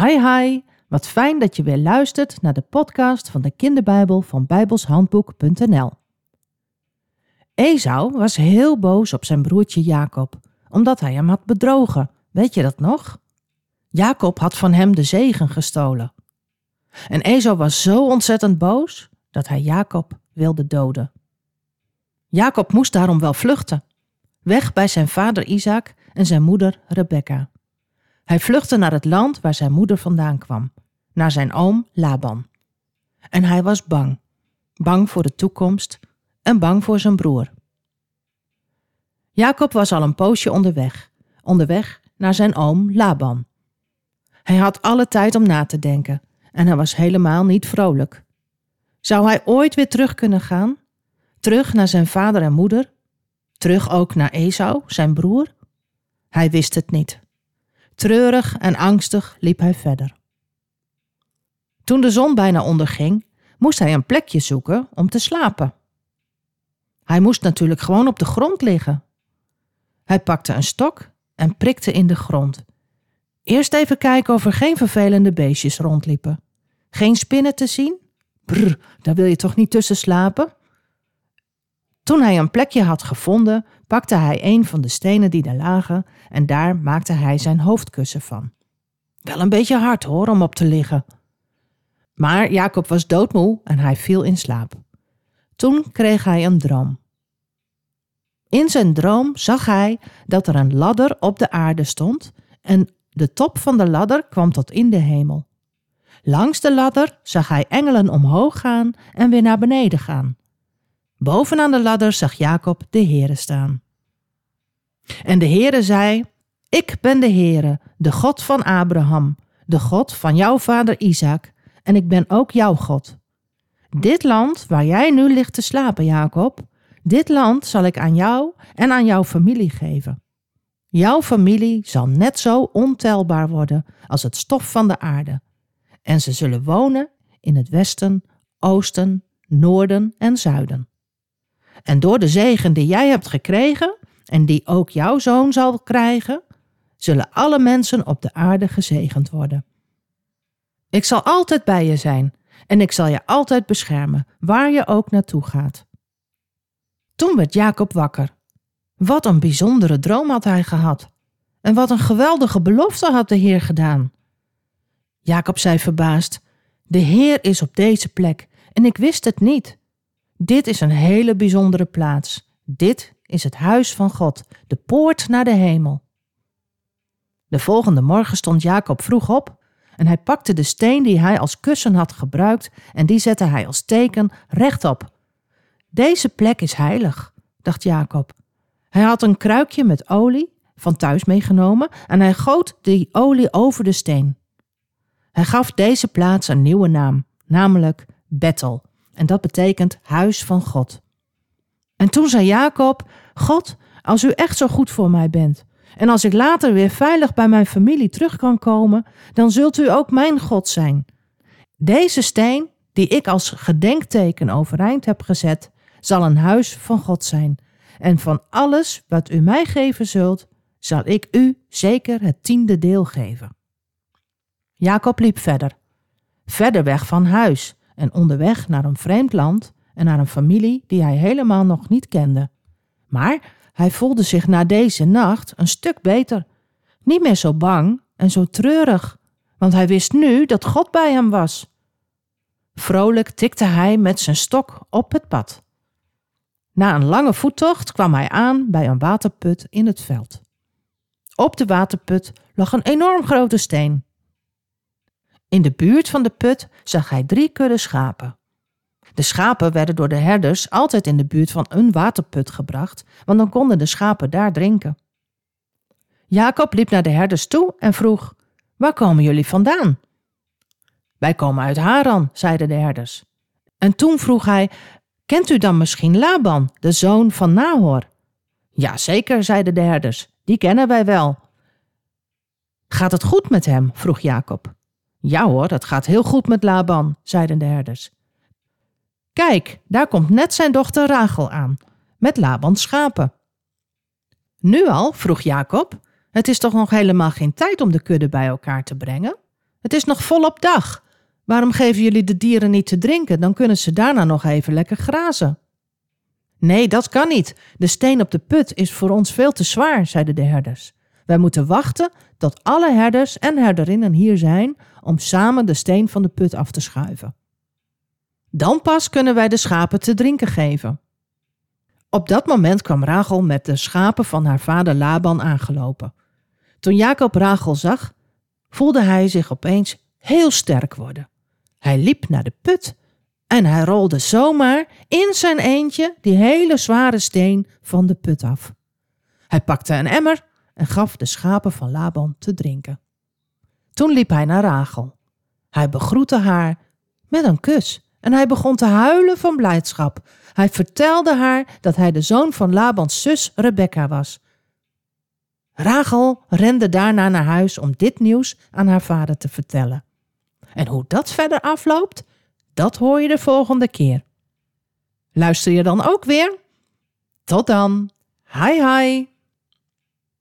Hi hi, wat fijn dat je weer luistert naar de podcast van de kinderbijbel van bijbelshandboek.nl. Esau was heel boos op zijn broertje Jacob, omdat hij hem had bedrogen. Weet je dat nog? Jacob had van hem de zegen gestolen. En Esau was zo ontzettend boos dat hij Jacob wilde doden. Jacob moest daarom wel vluchten, weg bij zijn vader Isaac en zijn moeder Rebekka. Hij vluchtte naar het land waar zijn moeder vandaan kwam, naar zijn oom Laban. En hij was bang, bang voor de toekomst en bang voor zijn broer. Jacob was al een poosje onderweg, onderweg naar zijn oom Laban. Hij had alle tijd om na te denken en hij was helemaal niet vrolijk. Zou hij ooit weer terug kunnen gaan? Terug naar zijn vader en moeder? Terug ook naar Esau, zijn broer? Hij wist het niet. Treurig en angstig liep hij verder. Toen de zon bijna onderging, moest hij een plekje zoeken om te slapen. Hij moest natuurlijk gewoon op de grond liggen. Hij pakte een stok en prikte in de grond. Eerst even kijken of er geen vervelende beestjes rondliepen. Geen spinnen te zien? Brr, daar wil je toch niet tussen slapen? Toen hij een plekje had gevonden, pakte hij een van de stenen die daar lagen en daar maakte hij zijn hoofdkussen van. Wel een beetje hard hoor om op te liggen. Maar Jacob was doodmoe en hij viel in slaap. Toen kreeg hij een droom. In zijn droom zag hij dat er een ladder op de aarde stond en de top van de ladder kwam tot in de hemel. Langs de ladder zag hij engelen omhoog gaan en weer naar beneden gaan. Bovenaan de ladder zag Jacob de Heere staan. En de Heere zei: Ik ben de Heere, de God van Abraham, de God van jouw vader Isaac, en ik ben ook jouw God. Dit land waar jij nu ligt te slapen, Jacob, dit land zal ik aan jou en aan jouw familie geven. Jouw familie zal net zo ontelbaar worden als het stof van de aarde. En ze zullen wonen in het westen, oosten, noorden en zuiden. En door de zegen die jij hebt gekregen en die ook jouw zoon zal krijgen, zullen alle mensen op de aarde gezegend worden. Ik zal altijd bij je zijn en ik zal je altijd beschermen, waar je ook naartoe gaat. Toen werd Jacob wakker. Wat een bijzondere droom had hij gehad. En wat een geweldige belofte had de Heer gedaan. Jacob zei verbaasd: De Heer is op deze plek en ik wist het niet. Dit is een hele bijzondere plaats. Dit is het huis van God, de poort naar de hemel. De volgende morgen stond Jacob vroeg op en hij pakte de steen die hij als kussen had gebruikt en die zette hij als teken rechtop. Deze plek is heilig, dacht Jacob. Hij had een kruikje met olie van thuis meegenomen en hij goot die olie over de steen. Hij gaf deze plaats een nieuwe naam, namelijk Bethel, en dat betekent huis van God. En toen zei Jacob: God, als u echt zo goed voor mij bent, en als ik later weer veilig bij mijn familie terug kan komen, dan zult u ook mijn God zijn. Deze steen, die ik als gedenkteken overeind heb gezet, zal een huis van God zijn. En van alles wat u mij geven zult, zal ik u zeker het tiende deel geven. Jacob liep verder, verder weg van huis en onderweg naar een vreemd land en naar een familie die hij helemaal nog niet kende. Maar hij voelde zich na deze nacht een stuk beter, niet meer zo bang en zo treurig, want hij wist nu dat God bij hem was. Vrolijk tikte hij met zijn stok op het pad. Na een lange voettocht kwam hij aan bij een waterput in het veld. Op de waterput lag een enorm grote steen. In de buurt van de put zag hij drie kudde schapen. De schapen werden door de herders altijd in de buurt van een waterput gebracht, want dan konden de schapen daar drinken. Jacob liep naar de herders toe en vroeg: Waar komen jullie vandaan? Wij komen uit Haran, zeiden de herders. En toen vroeg hij: Kent u dan misschien Laban, de zoon van Nahor? Ja, zeker, zeiden de herders. Die kennen wij wel. Gaat het goed met hem? vroeg Jacob. Ja hoor, het gaat heel goed met Laban, zeiden de herders. Kijk, daar komt net zijn dochter Rachel aan, met Labans schapen. Nu al? vroeg Jacob. Het is toch nog helemaal geen tijd om de kudde bij elkaar te brengen? Het is nog volop dag. Waarom geven jullie de dieren niet te drinken? Dan kunnen ze daarna nog even lekker grazen. Nee, dat kan niet. De steen op de put is voor ons veel te zwaar, zeiden de herders. Wij moeten wachten tot alle herders en herderinnen hier zijn om samen de steen van de put af te schuiven. Dan pas kunnen wij de schapen te drinken geven. Op dat moment kwam Rachel met de schapen van haar vader Laban aangelopen. Toen Jacob Rachel zag, voelde hij zich opeens heel sterk worden. Hij liep naar de put en hij rolde zomaar in zijn eentje die hele zware steen van de put af. Hij pakte een emmer en gaf de schapen van Laban te drinken. Toen liep hij naar Rachel. Hij begroette haar met een kus en hij begon te huilen van blijdschap. Hij vertelde haar dat hij de zoon van Labans zus Rebecca was. Rachel rende daarna naar huis om dit nieuws aan haar vader te vertellen. En hoe dat verder afloopt, dat hoor je de volgende keer. Luister je dan ook weer? Tot dan. Hi hi.